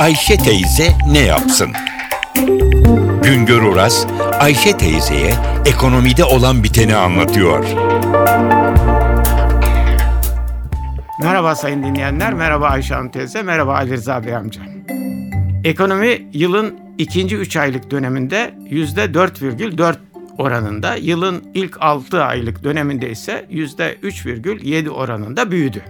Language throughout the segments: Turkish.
Ayşe teyze ne yapsın? Güngör Oras, Ayşe teyzeye ekonomide olan biteni anlatıyor. Merhaba sayın dinleyenler, merhaba Ayşe Hanım teyze, merhaba Ali Rıza Bey amca. Ekonomi yılın ikinci üç aylık döneminde yüzde 4,4 oranında, yılın ilk 6 aylık döneminde ise yüzde 3,7 oranında büyüdü.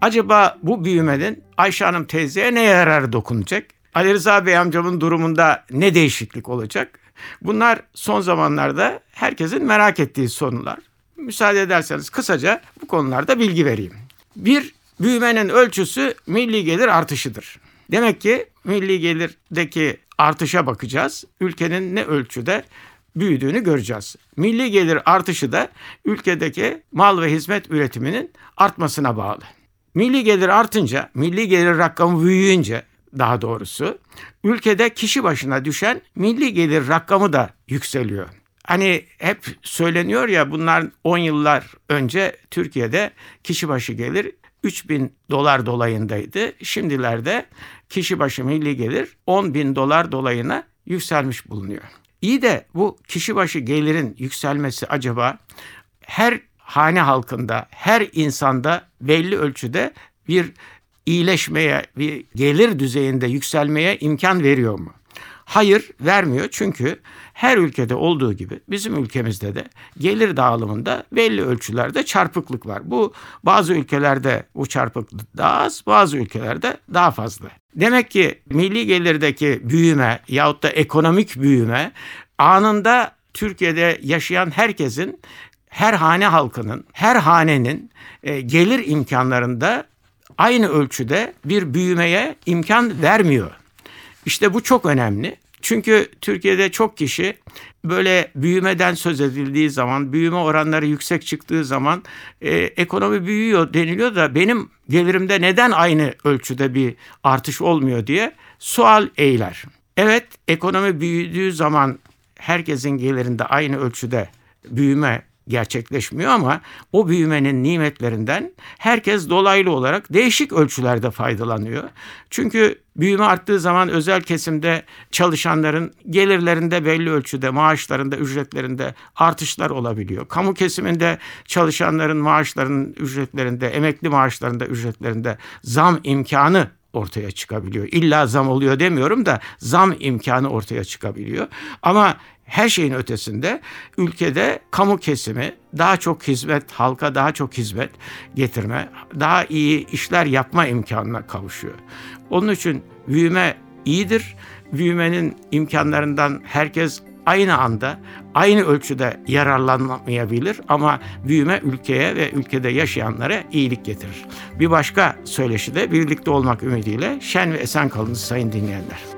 Acaba bu büyümenin Ayşe Hanım teyzeye ne yararı dokunacak? Ali Rıza Bey amcamın durumunda ne değişiklik olacak? Bunlar son zamanlarda herkesin merak ettiği sorular. Müsaade ederseniz kısaca bu konularda bilgi vereyim. Bir, büyümenin ölçüsü milli gelir artışıdır. Demek ki milli gelirdeki artışa bakacağız. Ülkenin ne ölçüde büyüdüğünü göreceğiz. Milli gelir artışı da ülkedeki mal ve hizmet üretiminin artmasına bağlı. Milli gelir artınca, milli gelir rakamı büyüyünce daha doğrusu ülkede kişi başına düşen milli gelir rakamı da yükseliyor. Hani hep söyleniyor ya bunlar 10 yıllar önce Türkiye'de kişi başı gelir 3000 dolar dolayındaydı. Şimdilerde kişi başı milli gelir 10 bin dolar dolayına yükselmiş bulunuyor. İyi de bu kişi başı gelirin yükselmesi acaba her hane halkında, her insanda belli ölçüde bir iyileşmeye, bir gelir düzeyinde yükselmeye imkan veriyor mu? Hayır, vermiyor çünkü her ülkede olduğu gibi bizim ülkemizde de gelir dağılımında belli ölçülerde çarpıklık var. Bu bazı ülkelerde bu çarpıklık daha az, bazı ülkelerde daha fazla. Demek ki milli gelirdeki büyüme yahut da ekonomik büyüme anında Türkiye'de yaşayan herkesin her hane halkının, her hanenin e, gelir imkanlarında aynı ölçüde bir büyümeye imkan vermiyor. İşte bu çok önemli. Çünkü Türkiye'de çok kişi böyle büyümeden söz edildiği zaman, büyüme oranları yüksek çıktığı zaman e, ekonomi büyüyor deniliyor da benim gelirimde neden aynı ölçüde bir artış olmuyor diye sual eyler. Evet, ekonomi büyüdüğü zaman herkesin gelirinde aynı ölçüde büyüme gerçekleşmiyor ama o büyümenin nimetlerinden herkes dolaylı olarak değişik ölçülerde faydalanıyor. Çünkü büyüme arttığı zaman özel kesimde çalışanların gelirlerinde belli ölçüde, maaşlarında, ücretlerinde artışlar olabiliyor. Kamu kesiminde çalışanların maaşlarının ücretlerinde, emekli maaşlarında, ücretlerinde zam imkanı ortaya çıkabiliyor. İlla zam oluyor demiyorum da zam imkanı ortaya çıkabiliyor. Ama her şeyin ötesinde ülkede kamu kesimi daha çok hizmet, halka daha çok hizmet getirme, daha iyi işler yapma imkanına kavuşuyor. Onun için büyüme iyidir. Büyümenin imkanlarından herkes aynı anda, aynı ölçüde yararlanmayabilir ama büyüme ülkeye ve ülkede yaşayanlara iyilik getirir. Bir başka söyleşi de birlikte olmak ümidiyle şen ve esen kalınız sayın dinleyenler.